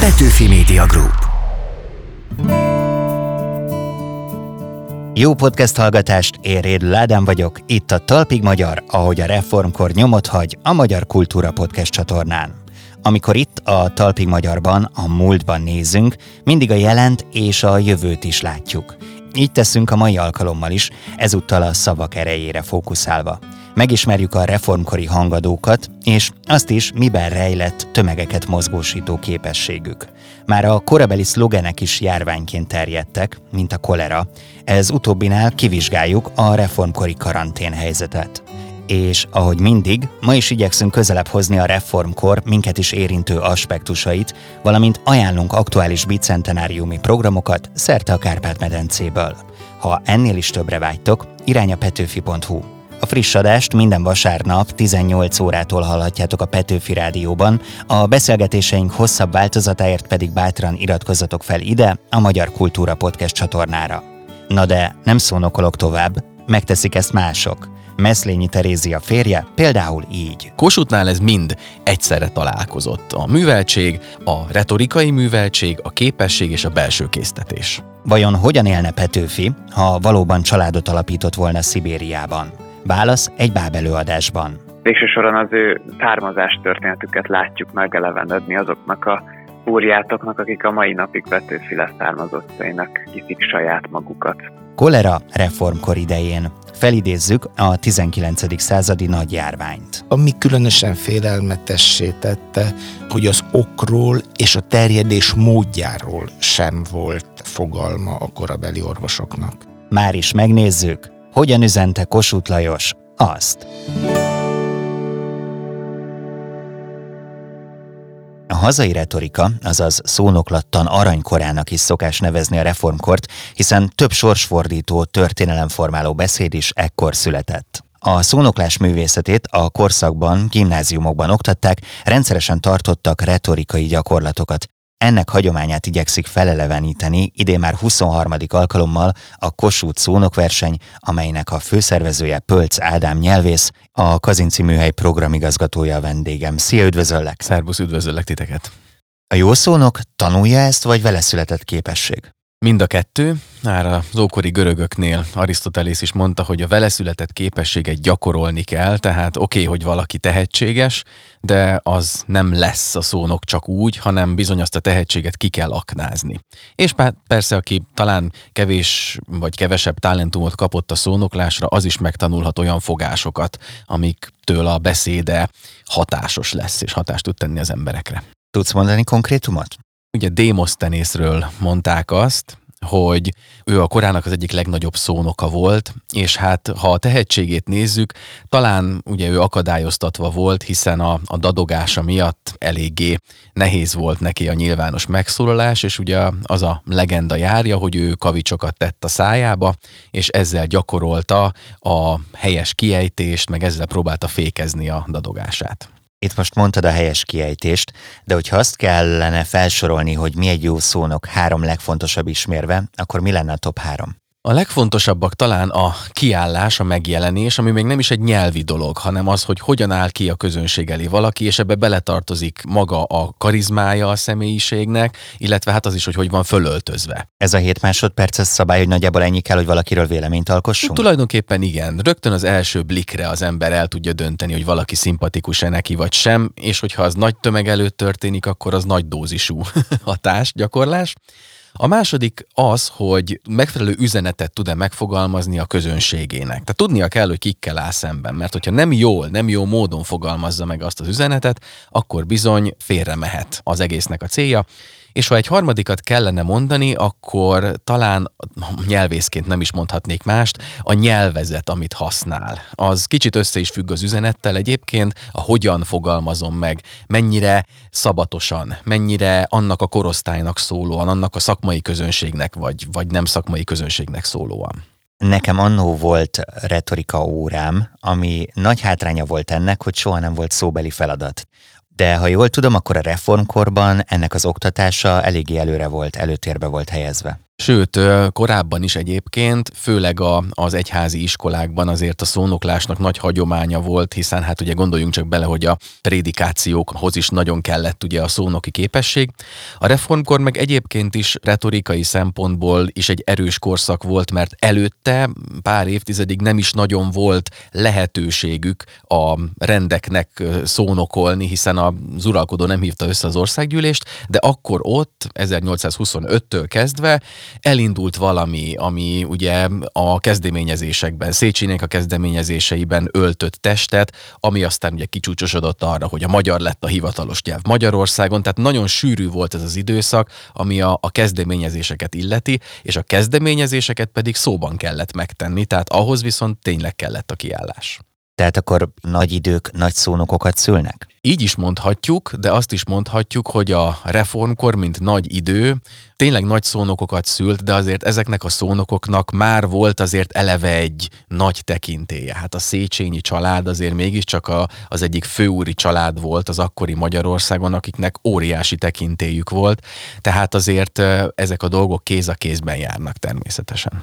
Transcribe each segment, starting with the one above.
Petőfi Media Group. Jó podcast hallgatást, én Rédl Ádám vagyok, itt a Talpig Magyar, ahogy a reformkor nyomot hagy a Magyar Kultúra Podcast csatornán. Amikor itt a Talpig Magyarban, a múltban nézünk, mindig a jelent és a jövőt is látjuk. Így teszünk a mai alkalommal is, ezúttal a szavak erejére fókuszálva. Megismerjük a reformkori hangadókat, és azt is, miben rejlett tömegeket mozgósító képességük. Már a korabeli szlogenek is járványként terjedtek, mint a kolera. Ez utóbbinál kivizsgáljuk a reformkori karanténhelyzetet. És ahogy mindig, ma is igyekszünk közelebb hozni a reformkor minket is érintő aspektusait, valamint ajánlunk aktuális bicentenáriumi programokat szerte a Kárpát-medencéből. Ha ennél is többre vágytok, irány a petőfi.hu. A friss adást minden vasárnap 18 órától hallhatjátok a Petőfi Rádióban, a beszélgetéseink hosszabb változatáért pedig bátran iratkozzatok fel ide, a Magyar Kultúra Podcast csatornára. Na de nem szónokolok tovább, megteszik ezt mások. Meszlényi Terézia férje például így. Kossuthnál ez mind egyszerre találkozott. A műveltség, a retorikai műveltség, a képesség és a belső késztetés. Vajon hogyan élne Petőfi, ha valóban családot alapított volna Szibériában? Válasz egy bábelőadásban. Végső soron az ő származás történetüket látjuk megelevenedni azoknak a úrjátoknak, akik a mai napig Petőfi leszármazottainak hiszik saját magukat. Kolera reformkor idején. Felidézzük a 19. századi nagy járványt. Ami különösen félelmetessé tette, hogy az okról és a terjedés módjáról sem volt fogalma a korabeli orvosoknak. Már is megnézzük, hogyan üzente Kossuth Lajos azt. Hazai retorika, azaz szónoklattan aranykorának is szokás nevezni a reformkort, hiszen több sorsfordító, történelemformáló beszéd is ekkor született. A szónoklás művészetét a korszakban, gimnáziumokban oktatták, rendszeresen tartottak retorikai gyakorlatokat, ennek hagyományát igyekszik feleleveníteni idén már 23. alkalommal a Kossuth szónokverseny, amelynek a főszervezője Pölc Ádám nyelvész, a Kazinci Műhely programigazgatója a vendégem. Szia, üdvözöllek! Szerbusz, üdvözöllek titeket! A jó szónok tanulja ezt, vagy vele született képesség? Mind a kettő, már az ókori görögöknél Arisztotelész is mondta, hogy a vele született képességet gyakorolni kell, tehát oké, okay, hogy valaki tehetséges, de az nem lesz a szónok csak úgy, hanem bizony azt a tehetséget ki kell aknázni. És persze, aki talán kevés vagy kevesebb talentumot kapott a szónoklásra, az is megtanulhat olyan fogásokat, amiktől a beszéde hatásos lesz, és hatást tud tenni az emberekre. Tudsz mondani konkrétumot? Ugye Démosztenészről mondták azt, hogy ő a korának az egyik legnagyobb szónoka volt, és hát ha a tehetségét nézzük, talán ugye ő akadályoztatva volt, hiszen a, a dadogása miatt eléggé nehéz volt neki a nyilvános megszólalás, és ugye az a legenda járja, hogy ő kavicsokat tett a szájába, és ezzel gyakorolta a helyes kiejtést, meg ezzel próbálta fékezni a dadogását. Itt most mondtad a helyes kiejtést, de hogyha azt kellene felsorolni, hogy mi egy jó szónok három legfontosabb ismérve, akkor mi lenne a top három? A legfontosabbak talán a kiállás, a megjelenés, ami még nem is egy nyelvi dolog, hanem az, hogy hogyan áll ki a közönség elé valaki, és ebbe beletartozik maga a karizmája a személyiségnek, illetve hát az is, hogy hogy van fölöltözve. Ez a 7 másodperces szabály, hogy nagyjából ennyi kell, hogy valakiről véleményt alkossunk? Tulajdonképpen igen. Rögtön az első blikre az ember el tudja dönteni, hogy valaki szimpatikus-e neki vagy sem, és hogyha az nagy tömeg előtt történik, akkor az nagy dózisú hatás, gyakorlás. A második az, hogy megfelelő üzenetet tud-e megfogalmazni a közönségének. Tehát tudnia kell, hogy kikkel áll szemben, mert hogyha nem jól, nem jó módon fogalmazza meg azt az üzenetet, akkor bizony félre mehet az egésznek a célja, és ha egy harmadikat kellene mondani, akkor talán nyelvészként nem is mondhatnék mást, a nyelvezet, amit használ. Az kicsit össze is függ az üzenettel egyébként, a hogyan fogalmazom meg, mennyire szabatosan, mennyire annak a korosztálynak szólóan, annak a szakmai közönségnek, vagy, vagy nem szakmai közönségnek szólóan. Nekem annó volt retorika órám, ami nagy hátránya volt ennek, hogy soha nem volt szóbeli feladat. De ha jól tudom, akkor a reformkorban ennek az oktatása eléggé előre volt, előtérbe volt helyezve. Sőt, korábban is egyébként, főleg a, az egyházi iskolákban azért a szónoklásnak nagy hagyománya volt, hiszen hát ugye gondoljunk csak bele, hogy a prédikációkhoz is nagyon kellett ugye a szónoki képesség. A reformkor meg egyébként is retorikai szempontból is egy erős korszak volt, mert előtte pár évtizedig nem is nagyon volt lehetőségük a rendeknek szónokolni, hiszen az uralkodó nem hívta össze az országgyűlést, de akkor ott 1825-től kezdve elindult valami, ami ugye a kezdeményezésekben, Széchenyinek a kezdeményezéseiben öltött testet, ami aztán ugye kicsúcsosodott arra, hogy a magyar lett a hivatalos nyelv Magyarországon, tehát nagyon sűrű volt ez az időszak, ami a, a kezdeményezéseket illeti, és a kezdeményezéseket pedig szóban kellett megtenni, tehát ahhoz viszont tényleg kellett a kiállás. Tehát akkor nagy idők nagy szónokokat szülnek? Így is mondhatjuk, de azt is mondhatjuk, hogy a reformkor, mint nagy idő, tényleg nagy szónokokat szült, de azért ezeknek a szónokoknak már volt azért eleve egy nagy tekintélye. Hát a Széchenyi család azért mégiscsak a, az egyik főúri család volt az akkori Magyarországon, akiknek óriási tekintélyük volt, tehát azért ezek a dolgok kéz a kézben járnak természetesen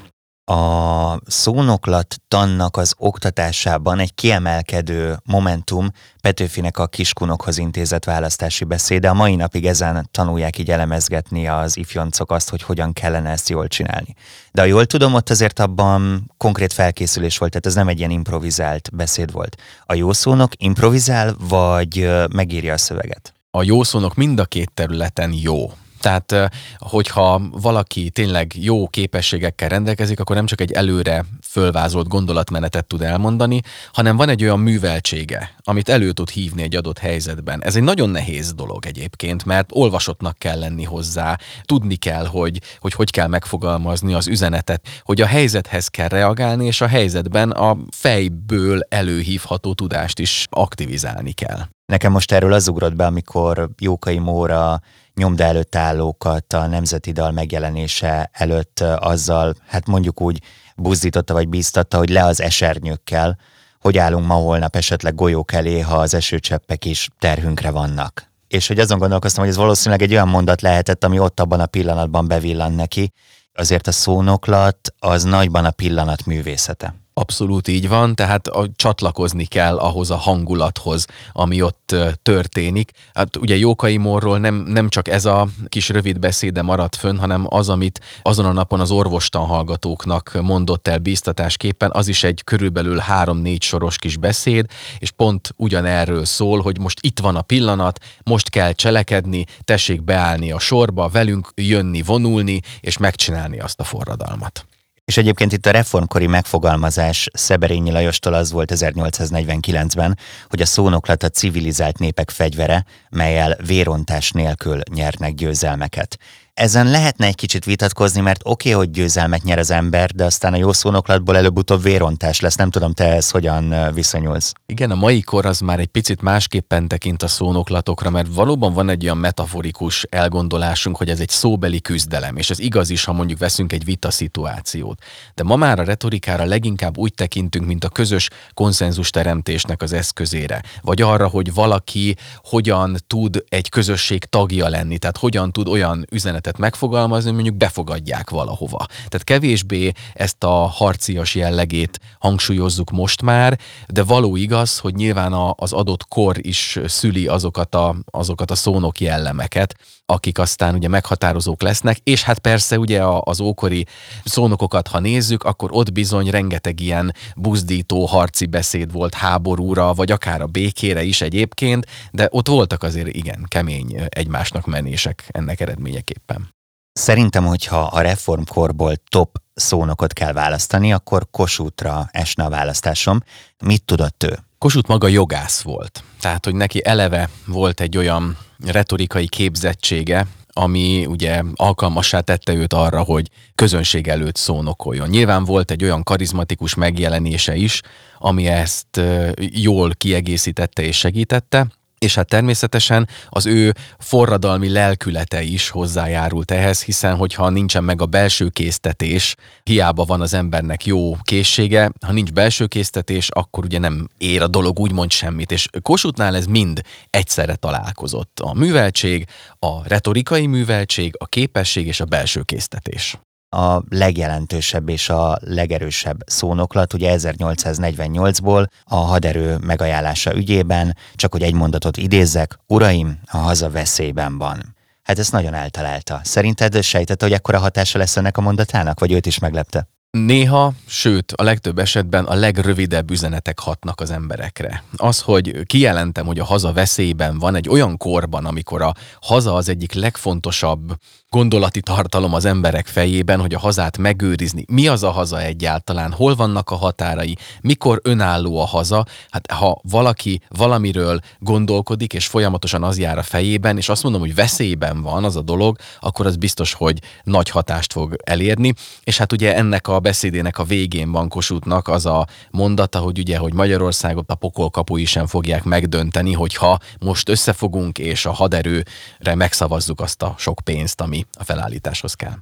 a szónoklat tannak az oktatásában egy kiemelkedő momentum Petőfinek a kiskunokhoz intézett választási beszéde. A mai napig ezen tanulják így elemezgetni az ifjoncok azt, hogy hogyan kellene ezt jól csinálni. De ha jól tudom, ott azért abban konkrét felkészülés volt, tehát ez nem egy ilyen improvizált beszéd volt. A jó szónok improvizál, vagy megírja a szöveget? A jó szónok mind a két területen jó. Tehát, hogyha valaki tényleg jó képességekkel rendelkezik, akkor nem csak egy előre fölvázolt gondolatmenetet tud elmondani, hanem van egy olyan műveltsége, amit elő tud hívni egy adott helyzetben. Ez egy nagyon nehéz dolog egyébként, mert olvasottnak kell lenni hozzá, tudni kell, hogy hogy, hogy kell megfogalmazni az üzenetet, hogy a helyzethez kell reagálni, és a helyzetben a fejből előhívható tudást is aktivizálni kell. Nekem most erről az ugrott be, amikor Jókai Móra nyomda előtt állókat a Nemzeti Dal megjelenése előtt azzal, hát mondjuk úgy buzdította vagy bíztatta, hogy le az esernyőkkel, hogy állunk ma holnap esetleg golyók elé, ha az esőcseppek is terhünkre vannak. És hogy azon gondolkoztam, hogy ez valószínűleg egy olyan mondat lehetett, ami ott abban a pillanatban bevillan neki. Azért a szónoklat az nagyban a pillanat művészete. Abszolút így van, tehát a, csatlakozni kell ahhoz a hangulathoz, ami ott történik. Hát ugye Jókai Morról nem, nem csak ez a kis rövid beszéde maradt fönn, hanem az, amit azon a napon az orvostan hallgatóknak mondott el bíztatásképpen, az is egy körülbelül három-négy soros kis beszéd, és pont ugyanerről szól, hogy most itt van a pillanat, most kell cselekedni, tessék beállni a sorba, velünk jönni, vonulni, és megcsinálni azt a forradalmat. És egyébként itt a reformkori megfogalmazás Szeberényi Lajostól az volt 1849-ben, hogy a szónoklat a civilizált népek fegyvere, melyel vérontás nélkül nyernek győzelmeket ezen lehetne egy kicsit vitatkozni, mert oké, okay, hogy győzelmet nyer az ember, de aztán a jó szónoklatból előbb-utóbb vérontás lesz. Nem tudom, te ez hogyan viszonyulsz. Igen, a mai kor az már egy picit másképpen tekint a szónoklatokra, mert valóban van egy olyan metaforikus elgondolásunk, hogy ez egy szóbeli küzdelem, és ez igaz is, ha mondjuk veszünk egy vita szituációt. De ma már a retorikára leginkább úgy tekintünk, mint a közös konszenzus teremtésnek az eszközére, vagy arra, hogy valaki hogyan tud egy közösség tagja lenni, tehát hogyan tud olyan üzenet üzenetet megfogalmazni, mondjuk befogadják valahova. Tehát kevésbé ezt a harcias jellegét hangsúlyozzuk most már, de való igaz, hogy nyilván az adott kor is szüli azokat a, azokat a szónok jellemeket, akik aztán ugye meghatározók lesznek, és hát persze ugye az ókori szónokokat, ha nézzük, akkor ott bizony rengeteg ilyen buzdító harci beszéd volt háborúra, vagy akár a békére is egyébként, de ott voltak azért igen kemény egymásnak menések ennek eredményeképpen. Szerintem, hogyha a reformkorból top szónokot kell választani, akkor Kossuthra esne a választásom. Mit tudott ő? Kossuth maga jogász volt. Tehát, hogy neki eleve volt egy olyan retorikai képzettsége, ami ugye alkalmassá tette őt arra, hogy közönség előtt szónokoljon. Nyilván volt egy olyan karizmatikus megjelenése is, ami ezt jól kiegészítette és segítette, és hát természetesen az ő forradalmi lelkülete is hozzájárult ehhez, hiszen hogyha nincsen meg a belső késztetés, hiába van az embernek jó készsége, ha nincs belső késztetés, akkor ugye nem ér a dolog úgymond semmit, és Kossuthnál ez mind egyszerre találkozott. A műveltség, a retorikai műveltség, a képesség és a belső késztetés. A legjelentősebb és a legerősebb szónoklat, ugye 1848-ból a haderő megajánlása ügyében, csak hogy egy mondatot idézzek, uraim, a haza veszélyben van. Hát ezt nagyon eltalálta. Szerinted sejtette, hogy ekkora hatása lesz ennek a mondatának, vagy őt is meglepte? Néha, sőt, a legtöbb esetben a legrövidebb üzenetek hatnak az emberekre. Az, hogy kijelentem, hogy a haza veszélyben van egy olyan korban, amikor a haza az egyik legfontosabb gondolati tartalom az emberek fejében, hogy a hazát megőrizni. Mi az a haza egyáltalán? Hol vannak a határai? Mikor önálló a haza? Hát ha valaki valamiről gondolkodik, és folyamatosan az jár a fejében, és azt mondom, hogy veszélyben van az a dolog, akkor az biztos, hogy nagy hatást fog elérni. És hát ugye ennek a beszédének a végén van Kossuthnak az a mondata, hogy ugye, hogy Magyarországot a pokol kapui sem fogják megdönteni, hogyha most összefogunk, és a haderőre megszavazzuk azt a sok pénzt, ami a felállításhoz kell.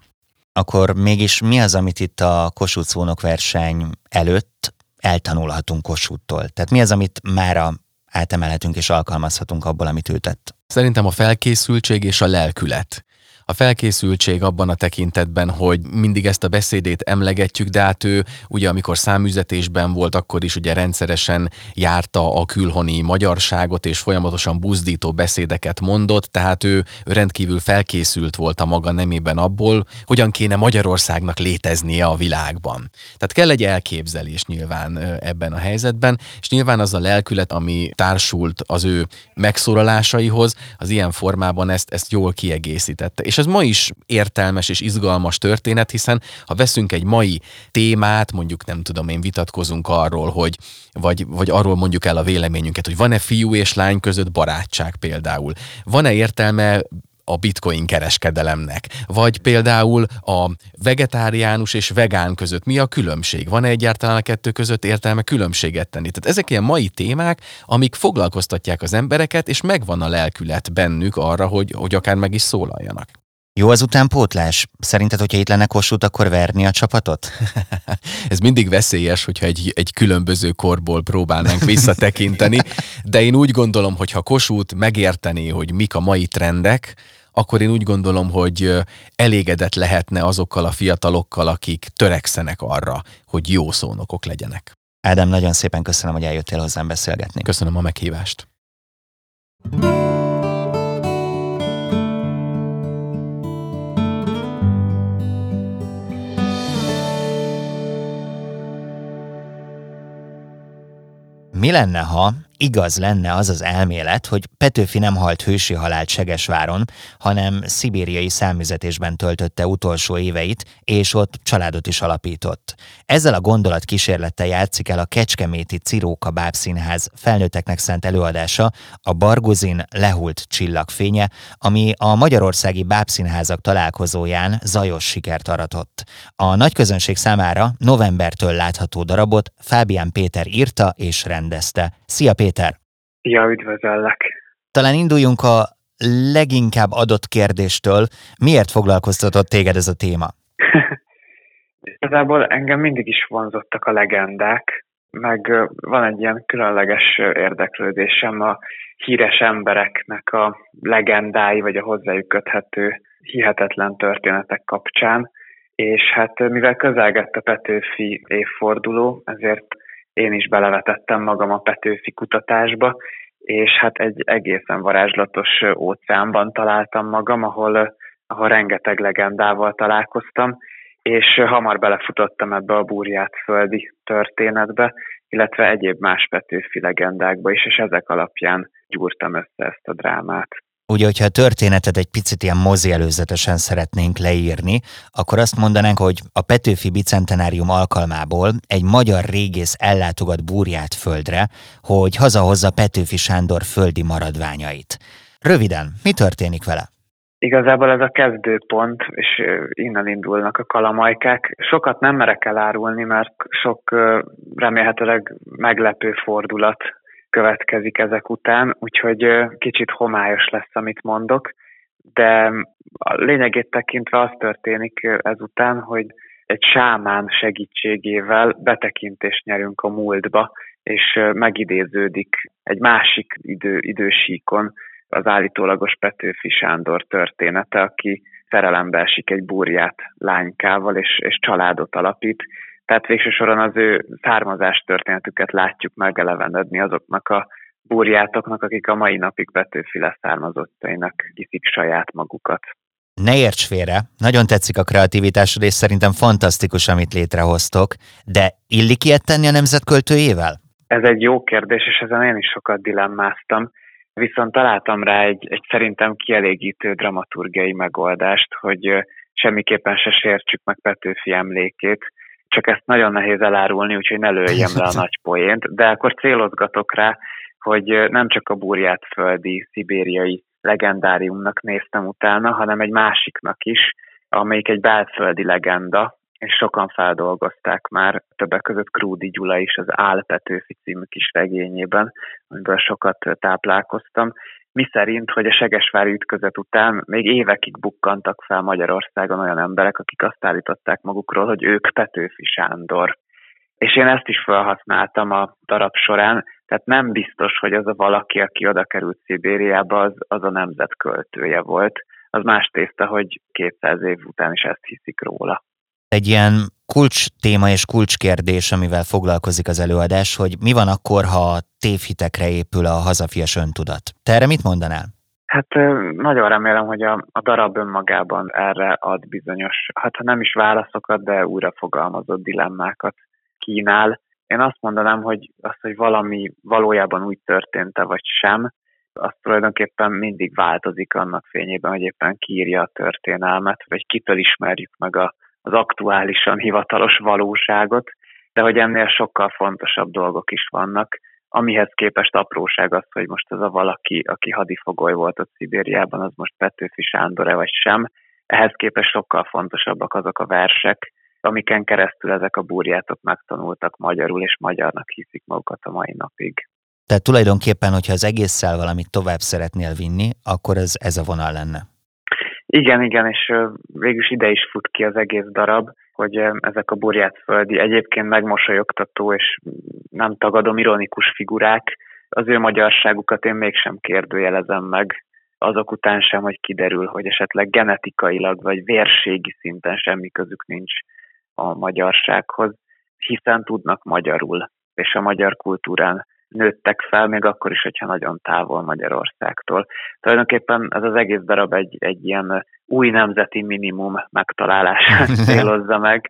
Akkor mégis mi az, amit itt a Kossuth szónok verseny előtt eltanulhatunk Kossuthttól? Tehát mi az, amit mára átemelhetünk és alkalmazhatunk abból, amit ő tett? Szerintem a felkészültség és a lelkület a felkészültség abban a tekintetben, hogy mindig ezt a beszédét emlegetjük, de hát ő ugye amikor számüzetésben volt, akkor is ugye rendszeresen járta a külhoni magyarságot, és folyamatosan buzdító beszédeket mondott, tehát ő rendkívül felkészült volt a maga nemében abból, hogyan kéne Magyarországnak léteznie a világban. Tehát kell egy elképzelés nyilván ebben a helyzetben, és nyilván az a lelkület, ami társult az ő megszólalásaihoz, az ilyen formában ezt, ezt jól kiegészítette. És és ez ma is értelmes és izgalmas történet, hiszen ha veszünk egy mai témát, mondjuk nem tudom én, vitatkozunk arról, hogy vagy, vagy arról mondjuk el a véleményünket, hogy van-e fiú és lány között barátság például. Van-e értelme a bitcoin kereskedelemnek? Vagy például a vegetáriánus és vegán között mi a különbség? Van-e egyáltalán a kettő között értelme különbséget tenni? Tehát ezek ilyen mai témák, amik foglalkoztatják az embereket, és megvan a lelkület bennük arra, hogy, hogy akár meg is szólaljanak. Jó az utánpótlás? Szerinted, hogyha itt lenne Kossuth, akkor verni a csapatot? Ez mindig veszélyes, hogyha egy, egy különböző korból próbálnánk visszatekinteni, de én úgy gondolom, hogy ha Kossuth megértené, hogy mik a mai trendek, akkor én úgy gondolom, hogy elégedett lehetne azokkal a fiatalokkal, akik törekszenek arra, hogy jó szónokok legyenek. Ádám, nagyon szépen köszönöm, hogy eljöttél hozzám beszélgetni. Köszönöm a meghívást. Mi lenne, ha igaz lenne az az elmélet, hogy Petőfi nem halt hősi halált Segesváron, hanem szibériai számüzetésben töltötte utolsó éveit, és ott családot is alapított. Ezzel a gondolat kísérlettel játszik el a Kecskeméti Ciróka Bábszínház felnőtteknek szent előadása, a Barguzin lehult csillagfénye, ami a magyarországi bábszínházak találkozóján zajos sikert aratott. A nagy közönség számára novembertől látható darabot Fábián Péter írta és rendezte. Szia Péter! Ja, üdvözöllek! Talán induljunk a leginkább adott kérdéstől. Miért foglalkoztatott téged ez a téma? Igazából engem mindig is vonzottak a legendák, meg van egy ilyen különleges érdeklődésem a híres embereknek a legendái, vagy a hozzájuk köthető hihetetlen történetek kapcsán, és hát mivel közelgett a Petőfi évforduló, ezért én is belevetettem magam a Petőfi kutatásba, és hát egy egészen varázslatos óceánban találtam magam, ahol, ahol rengeteg legendával találkoztam, és hamar belefutottam ebbe a burját földi történetbe, illetve egyéb más Petőfi legendákba is, és ezek alapján gyúrtam össze ezt a drámát. Ugye, hogyha a történetet egy picit ilyen mozi előzetesen szeretnénk leírni, akkor azt mondanánk, hogy a Petőfi Bicentenárium alkalmából egy magyar régész ellátogat Búrját földre, hogy hazahozza Petőfi Sándor földi maradványait. Röviden, mi történik vele? Igazából ez a kezdőpont, és innen indulnak a kalamajkák. Sokat nem merek elárulni, mert sok remélhetőleg meglepő fordulat következik ezek után, úgyhogy kicsit homályos lesz, amit mondok, de a lényegét tekintve az történik ezután, hogy egy sámán segítségével betekintést nyerünk a múltba, és megidéződik egy másik idő, idősíkon az állítólagos Petőfi Sándor története, aki szerelembe esik egy burját lánykával, és, és családot alapít. Tehát végső soron az ő származás történetüket látjuk megelevenedni azoknak a burjátoknak, akik a mai napig Petőfi leszármazottainak hiszik saját magukat. Ne érts félre, nagyon tetszik a kreativitásod, és szerintem fantasztikus, amit létrehoztok, de illik ilyet tenni a nemzetköltőjével? Ez egy jó kérdés, és ezen én is sokat dilemmáztam. Viszont találtam rá egy, egy szerintem kielégítő dramaturgiai megoldást, hogy semmiképpen se sértsük meg Petőfi emlékét, csak ezt nagyon nehéz elárulni, úgyhogy ne lőjem le a nagy poént, de akkor célozgatok rá, hogy nem csak a burját földi szibériai legendáriumnak néztem utána, hanem egy másiknak is, amelyik egy belföldi legenda, és sokan feldolgozták már, többek között Krúdi Gyula is az Álpetőfi című kis regényében, amiből sokat táplálkoztam, mi szerint, hogy a Segesvári ütközet után még évekig bukkantak fel Magyarországon olyan emberek, akik azt állították magukról, hogy ők Petőfi Sándor. És én ezt is felhasználtam a darab során, tehát nem biztos, hogy az a valaki, aki oda került Szibériába, az, az a nemzet költője volt. Az más tészta, hogy 200 év után is ezt hiszik róla. Egy ilyen kulcs téma és kulcskérdés, amivel foglalkozik az előadás, hogy mi van akkor, ha tévhitekre épül a hazafias öntudat. Te erre mit mondanál? Hát nagyon remélem, hogy a, a darab önmagában erre ad bizonyos, hát ha nem is válaszokat, de újra fogalmazott dilemmákat kínál. Én azt mondanám, hogy az, hogy valami valójában úgy történt-e vagy sem, az tulajdonképpen mindig változik annak fényében, hogy éppen kiírja a történelmet, vagy kitől ismerjük meg a, az aktuálisan hivatalos valóságot, de hogy ennél sokkal fontosabb dolgok is vannak, amihez képest apróság az, hogy most az a valaki, aki hadifogoly volt ott Szibériában, az most Petőfi Sándor-e vagy sem. Ehhez képest sokkal fontosabbak azok a versek, amiken keresztül ezek a burjátok megtanultak magyarul, és magyarnak hiszik magukat a mai napig. Tehát tulajdonképpen, hogyha az egésszel valamit tovább szeretnél vinni, akkor ez, ez a vonal lenne. Igen, igen, és végülis ide is fut ki az egész darab, hogy ezek a burjátföldi, egyébként megmosolyogtató és nem tagadom ironikus figurák, az ő magyarságukat én mégsem kérdőjelezem meg, azok után sem, hogy kiderül, hogy esetleg genetikailag vagy vérségi szinten semmi közük nincs a magyarsághoz, hiszen tudnak magyarul, és a magyar kultúrán nőttek fel, még akkor is, hogyha nagyon távol Magyarországtól. Tulajdonképpen ez az egész darab egy, egy ilyen új nemzeti minimum megtalálását célozza meg,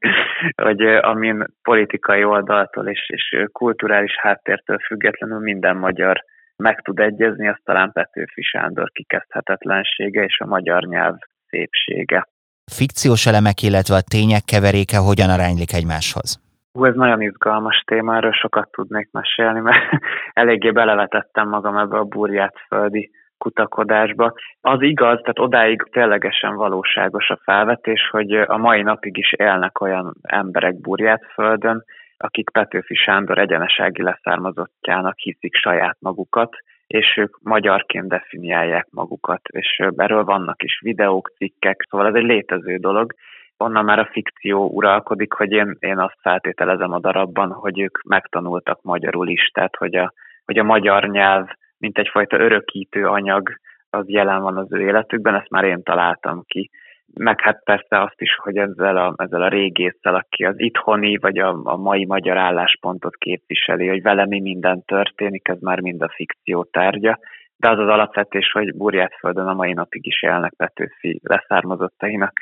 hogy amin politikai oldaltól és, és kulturális háttértől függetlenül minden magyar meg tud egyezni, az talán Petőfi Sándor kikezdhetetlensége és a magyar nyelv szépsége. Fikciós elemek, illetve a tények keveréke hogyan aránylik egymáshoz? Hú, ez nagyon izgalmas téma, erről sokat tudnék mesélni, mert eléggé belevetettem magam ebbe a burját földi kutakodásba. Az igaz, tehát odáig ténylegesen valóságos a felvetés, hogy a mai napig is élnek olyan emberek burját földön, akik Petőfi Sándor egyenesági leszármazottjának hiszik saját magukat, és ők magyarként definiálják magukat, és erről vannak is videók, cikkek, szóval ez egy létező dolog, onnan már a fikció uralkodik, hogy én, én azt feltételezem a darabban, hogy ők megtanultak magyarul is, tehát hogy a, hogy a magyar nyelv, mint egyfajta örökítő anyag, az jelen van az ő életükben, ezt már én találtam ki. Meg hát persze azt is, hogy ezzel a, ezzel a régésszel, aki az itthoni vagy a, a mai magyar álláspontot képviseli, hogy vele mi minden történik, ez már mind a fikció tárgya. De az az alapvetés, hogy Burjátföldön a mai napig is élnek Petőfi leszármazottainak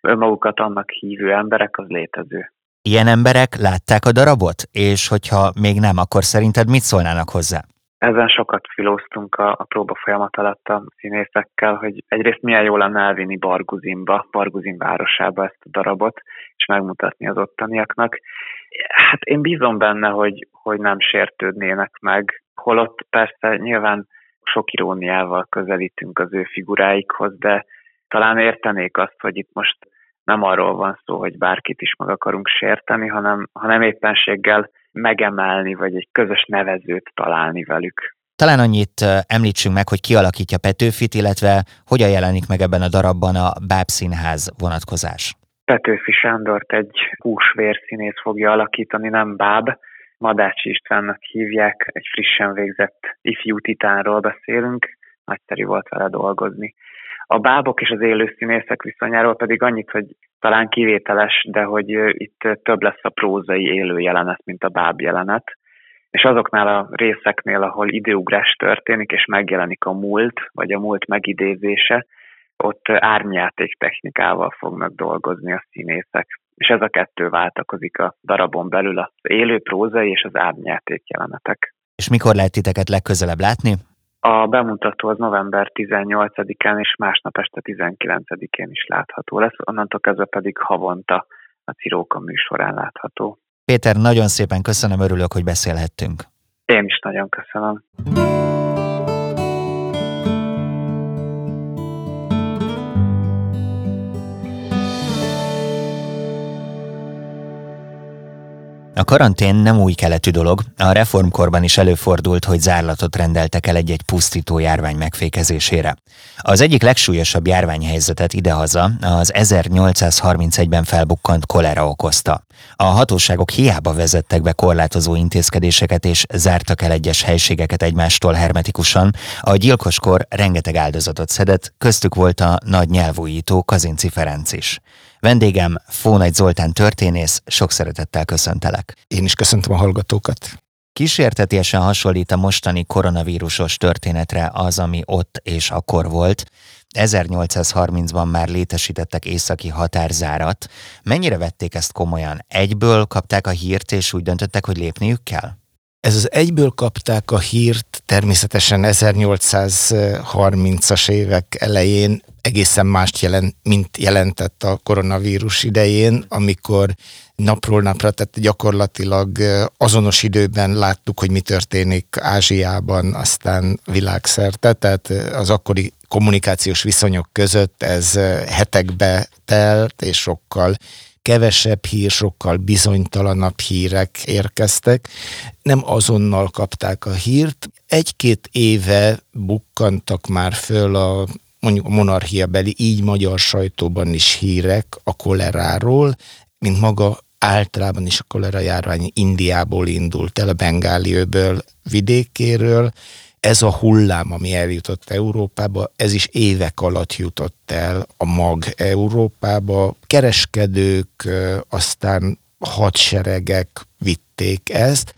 önmagukat annak hívő emberek, az létező. Ilyen emberek látták a darabot, és hogyha még nem, akkor szerinted mit szólnának hozzá? Ezen sokat filóztunk a, a próba folyamat alatt a színészekkel, hogy egyrészt milyen jó lenne elvinni Barguzinba, Barguzin városába ezt a darabot, és megmutatni az ottaniaknak. Hát én bízom benne, hogy, hogy nem sértődnének meg, holott persze nyilván sok iróniával közelítünk az ő figuráikhoz, de talán értenék azt, hogy itt most nem arról van szó, hogy bárkit is meg akarunk sérteni, hanem, hanem éppenséggel megemelni, vagy egy közös nevezőt találni velük. Talán annyit említsünk meg, hogy ki alakítja Petőfit, illetve hogyan jelenik meg ebben a darabban a Bábszínház vonatkozás. Petőfi Sándort egy húsvérszínész fogja alakítani, nem Báb. Madácsi Istvánnak hívják, egy frissen végzett ifjú titánról beszélünk, nagyszerű volt vele dolgozni. A bábok és az élő színészek viszonyáról pedig annyit, hogy talán kivételes, de hogy itt több lesz a prózai élő jelenet, mint a báb jelenet. És azoknál a részeknél, ahol időugrás történik, és megjelenik a múlt, vagy a múlt megidézése, ott árnyjáték technikával fognak dolgozni a színészek. És ez a kettő váltakozik a darabon belül, az élő prózai és az árnyjáték jelenetek. És mikor lehet titeket legközelebb látni? A bemutató az november 18-án és másnap este 19-én is látható lesz, onnantól kezdve pedig havonta a Ciróka műsorán látható. Péter, nagyon szépen köszönöm, örülök, hogy beszélhettünk. Én is nagyon köszönöm. A karantén nem új keletű dolog, a reformkorban is előfordult, hogy zárlatot rendeltek el egy-egy pusztító járvány megfékezésére. Az egyik legsúlyosabb járványhelyzetet idehaza az 1831-ben felbukkant kolera okozta. A hatóságok hiába vezettek be korlátozó intézkedéseket és zártak el egyes helységeket egymástól hermetikusan, a gyilkoskor rengeteg áldozatot szedett, köztük volt a nagy nyelvújító Kazinci Ferenc is. Vendégem Fónagy Zoltán történész, sok szeretettel köszöntelek. Én is köszöntöm a hallgatókat. Kísértetiesen hasonlít a mostani koronavírusos történetre az, ami ott és akkor volt. 1830-ban már létesítettek északi határzárat. Mennyire vették ezt komolyan? Egyből kapták a hírt, és úgy döntöttek, hogy lépniük kell? Ez az egyből kapták a hírt természetesen 1830-as évek elején egészen mást jelent, mint jelentett a koronavírus idején, amikor napról napra, tehát gyakorlatilag azonos időben láttuk, hogy mi történik Ázsiában, aztán világszerte, tehát az akkori kommunikációs viszonyok között ez hetekbe telt, és sokkal kevesebb hír, sokkal bizonytalanabb hírek érkeztek. Nem azonnal kapták a hírt. Egy-két éve bukkantak már föl a mondjuk a monarchia beli, így magyar sajtóban is hírek a koleráról, mint maga általában is a kolera járvány Indiából indult el, a Bengáli öböl vidékéről. Ez a hullám, ami eljutott Európába, ez is évek alatt jutott el a mag Európába. Kereskedők, aztán hadseregek vitték ezt,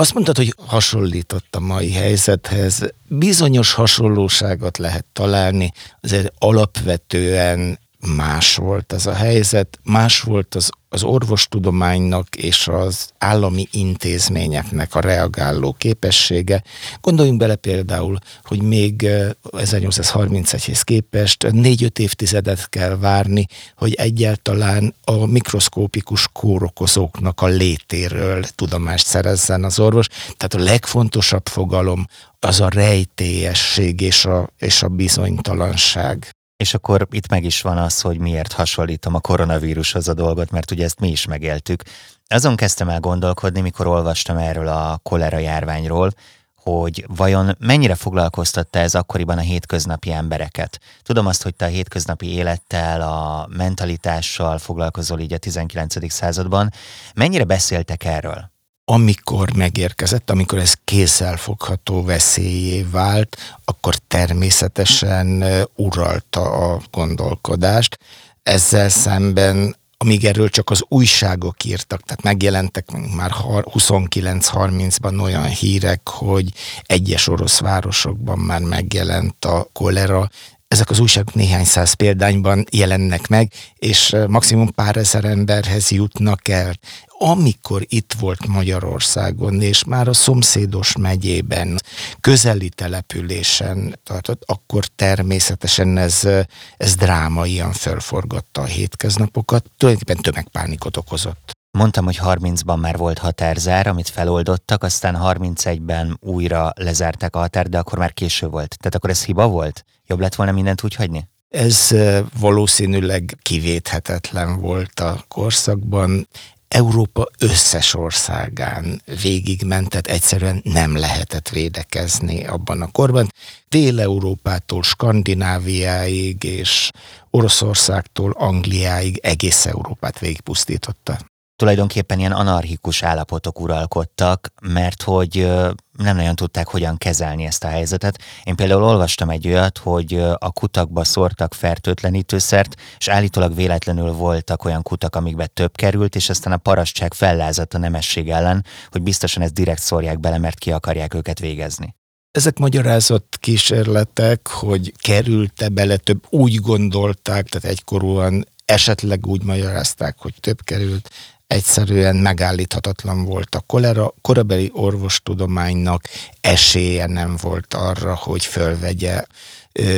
azt mondtad, hogy hasonlított a mai helyzethez. Bizonyos hasonlóságot lehet találni, azért alapvetően más volt ez a helyzet, más volt az, az orvostudománynak és az állami intézményeknek a reagáló képessége. Gondoljunk bele például, hogy még 1831-hez képest négy-öt évtizedet kell várni, hogy egyáltalán a mikroszkópikus kórokozóknak a létéről tudomást szerezzen az orvos. Tehát a legfontosabb fogalom az a rejtélyesség és a, és a bizonytalanság. És akkor itt meg is van az, hogy miért hasonlítom a koronavírushoz a dolgot, mert ugye ezt mi is megéltük. Azon kezdtem el gondolkodni, mikor olvastam erről a kolera járványról, hogy vajon mennyire foglalkoztatta ez akkoriban a hétköznapi embereket. Tudom azt, hogy te a hétköznapi élettel, a mentalitással foglalkozol így a 19. században. Mennyire beszéltek erről? Amikor megérkezett, amikor ez kézzelfogható veszélyé vált, akkor természetesen uralta a gondolkodást. Ezzel szemben amíg erről csak az újságok írtak, tehát megjelentek már 29-30-ban olyan hírek, hogy egyes orosz városokban már megjelent a kolera, ezek az újságok néhány száz példányban jelennek meg, és maximum pár ezer emberhez jutnak el amikor itt volt Magyarországon, és már a szomszédos megyében, közeli településen tartott, akkor természetesen ez, ez drámaian felforgatta a hétköznapokat, tulajdonképpen tömegpánikot okozott. Mondtam, hogy 30-ban már volt határzár, amit feloldottak, aztán 31-ben újra lezárták a határ, de akkor már késő volt. Tehát akkor ez hiba volt? Jobb lett volna mindent úgy hagyni? Ez valószínűleg kivéthetetlen volt a korszakban. Európa összes országán végigment, tehát egyszerűen nem lehetett védekezni abban a korban. Dél-Európától Skandináviáig és Oroszországtól Angliáig egész Európát végigpusztította. Tulajdonképpen ilyen anarchikus állapotok uralkodtak, mert hogy nem nagyon tudták, hogyan kezelni ezt a helyzetet. Én például olvastam egy olyat, hogy a kutakba szórtak fertőtlenítőszert, és állítólag véletlenül voltak olyan kutak, amikbe több került, és aztán a parasztság fellázadt a nemesség ellen, hogy biztosan ezt direkt szórják bele, mert ki akarják őket végezni. Ezek magyarázott kísérletek, hogy került-e bele több, úgy gondolták, tehát egykorúan esetleg úgy magyarázták, hogy több került, egyszerűen megállíthatatlan volt a kolera. Korabeli orvostudománynak esélye nem volt arra, hogy fölvegye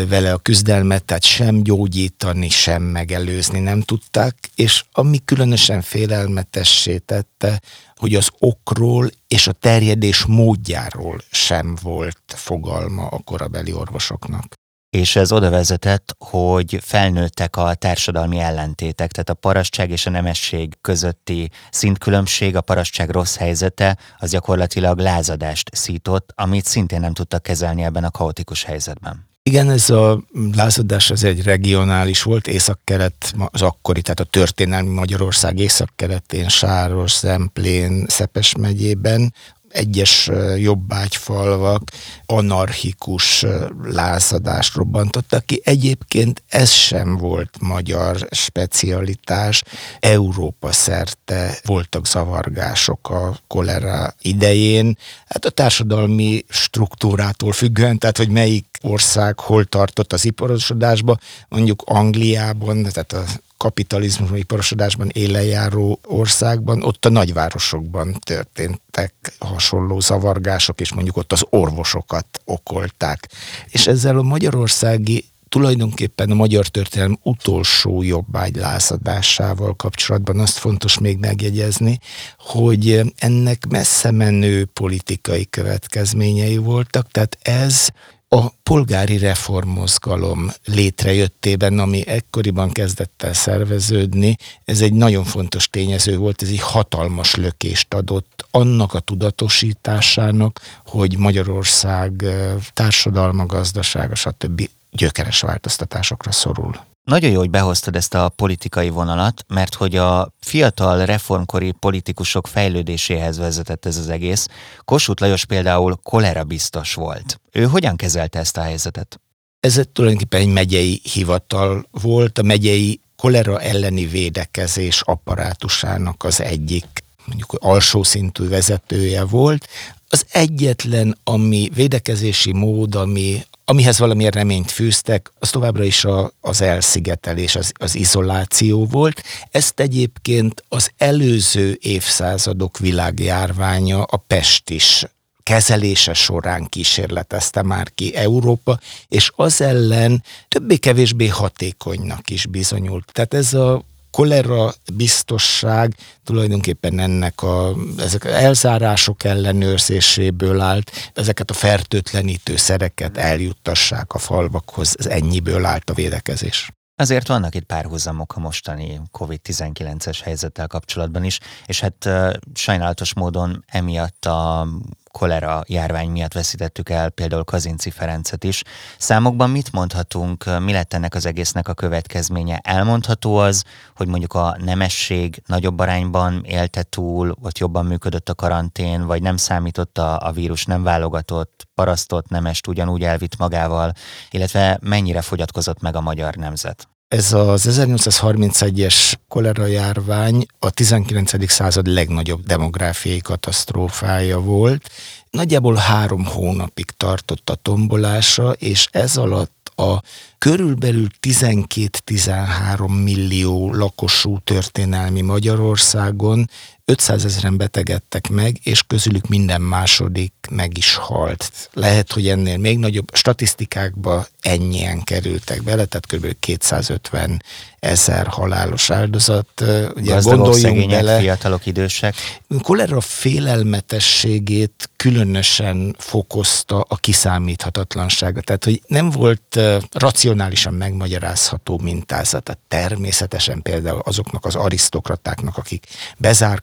vele a küzdelmet, tehát sem gyógyítani, sem megelőzni nem tudták, és ami különösen félelmetessé tette, hogy az okról és a terjedés módjáról sem volt fogalma a korabeli orvosoknak és ez oda vezetett, hogy felnőttek a társadalmi ellentétek, tehát a parasztság és a nemesség közötti szintkülönbség, a parasztság rossz helyzete, az gyakorlatilag lázadást szított, amit szintén nem tudtak kezelni ebben a kaotikus helyzetben. Igen, ez a lázadás az egy regionális volt, északkelet, az akkori, tehát a történelmi Magyarország északkeletén, Sáros, Zemplén, Szepes megyében, egyes jobbágyfalvak anarchikus lázadást robbantottak ki. Egyébként ez sem volt magyar specialitás. Európa szerte voltak zavargások a kolera idején. Hát a társadalmi struktúrától függően, tehát hogy melyik ország hol tartott az iparosodásba, mondjuk Angliában, tehát a kapitalizmus, iparosodásban élejáró országban, ott a nagyvárosokban történtek hasonló zavargások, és mondjuk ott az orvosokat okolták. És ezzel a magyarországi tulajdonképpen a magyar történelem utolsó jobbágylázadásával kapcsolatban azt fontos még megjegyezni, hogy ennek messze menő politikai következményei voltak, tehát ez a polgári reformmozgalom létrejöttében, ami ekkoriban kezdett el szerveződni, ez egy nagyon fontos tényező volt, ez egy hatalmas lökést adott annak a tudatosításának, hogy Magyarország társadalma, gazdasága, stb. gyökeres változtatásokra szorul. Nagyon jó, hogy behoztad ezt a politikai vonalat, mert hogy a fiatal reformkori politikusok fejlődéséhez vezetett ez az egész. Kossuth Lajos például kolera biztos volt. Ő hogyan kezelte ezt a helyzetet? Ez tulajdonképpen egy megyei hivatal volt, a megyei kolera elleni védekezés apparátusának az egyik mondjuk alsó szintű vezetője volt. Az egyetlen, ami védekezési mód, ami amihez valamilyen reményt fűztek, az továbbra is a, az elszigetelés, az, az izoláció volt. Ezt egyébként az előző évszázadok világjárványa, a pest is kezelése során kísérletezte már ki Európa, és az ellen többé-kevésbé hatékonynak is bizonyult. Tehát ez a kolera biztosság tulajdonképpen ennek a, ezek elzárások ellenőrzéséből állt, ezeket a fertőtlenítő szereket eljuttassák a falvakhoz, ez ennyiből állt a védekezés. Azért vannak itt párhuzamok a mostani COVID-19-es helyzettel kapcsolatban is, és hát sajnálatos módon emiatt a kolera járvány miatt veszítettük el például Kazinci Ferencet is. Számokban mit mondhatunk, mi lett ennek az egésznek a következménye? Elmondható az, hogy mondjuk a nemesség nagyobb arányban élte túl, ott jobban működött a karantén, vagy nem számított a, a vírus, nem válogatott, parasztott nemest ugyanúgy elvitt magával, illetve mennyire fogyatkozott meg a magyar nemzet? Ez az 1831-es kolera járvány a 19. század legnagyobb demográfiai katasztrófája volt. Nagyjából három hónapig tartott a tombolása, és ez alatt a körülbelül 12-13 millió lakosú történelmi Magyarországon 500 ezeren betegedtek meg, és közülük minden második meg is halt. Lehet, hogy ennél még nagyobb statisztikákba ennyien kerültek bele, tehát kb. 250 ezer halálos áldozat. Ugye Gazdagok, gondoljunk szegények, bele, fiatalok, idősek. Kolera félelmetességét különösen fokozta a kiszámíthatatlansága. Tehát, hogy nem volt racionálisan megmagyarázható mintázata. Természetesen például azoknak az arisztokratáknak, akik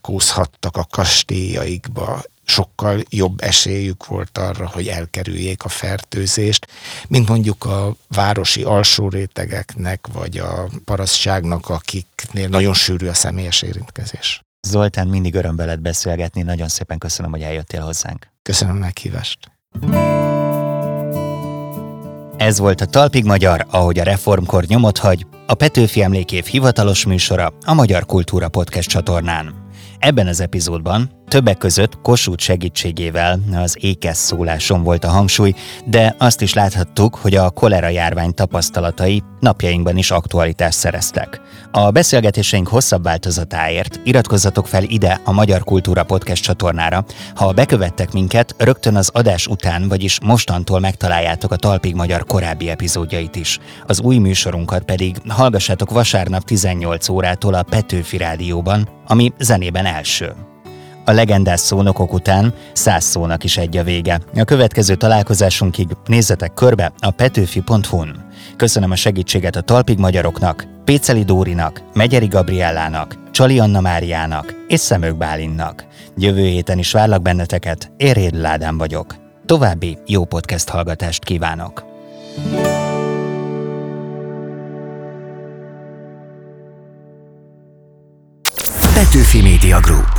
bezárkózhattak a kastélyaikba, sokkal jobb esélyük volt arra, hogy elkerüljék a fertőzést, mint mondjuk a városi alsó rétegeknek, vagy a parasztságnak, akiknél nagyon sűrű a személyes érintkezés. Zoltán, mindig öröm veled beszélgetni, nagyon szépen köszönöm, hogy eljöttél hozzánk. Köszönöm a meghívást. Ez volt a Talpig Magyar, ahogy a reformkor nyomot hagy, a Petőfi Emlékév hivatalos műsora a Magyar Kultúra Podcast csatornán. Ebben az epizódban Többek között Kossuth segítségével az ékes szóláson volt a hangsúly, de azt is láthattuk, hogy a kolera járvány tapasztalatai napjainkban is aktualitást szereztek. A beszélgetéseink hosszabb változatáért iratkozzatok fel ide a Magyar Kultúra Podcast csatornára. Ha bekövettek minket, rögtön az adás után, vagyis mostantól megtaláljátok a Talpig Magyar korábbi epizódjait is. Az új műsorunkat pedig hallgassátok vasárnap 18 órától a Petőfi Rádióban, ami zenében első. A legendás szónokok után száz szónak is egy a vége. A következő találkozásunkig nézzetek körbe a petőfi.hu-n. Köszönöm a segítséget a Talpig Magyaroknak, Péceli Dórinak, Megyeri Gabriellának, Csali Anna Máriának és Szemők Bálinnak. Jövő héten is várlak benneteket, Éréd Ládán vagyok. További jó podcast hallgatást kívánok! Petőfi Media Group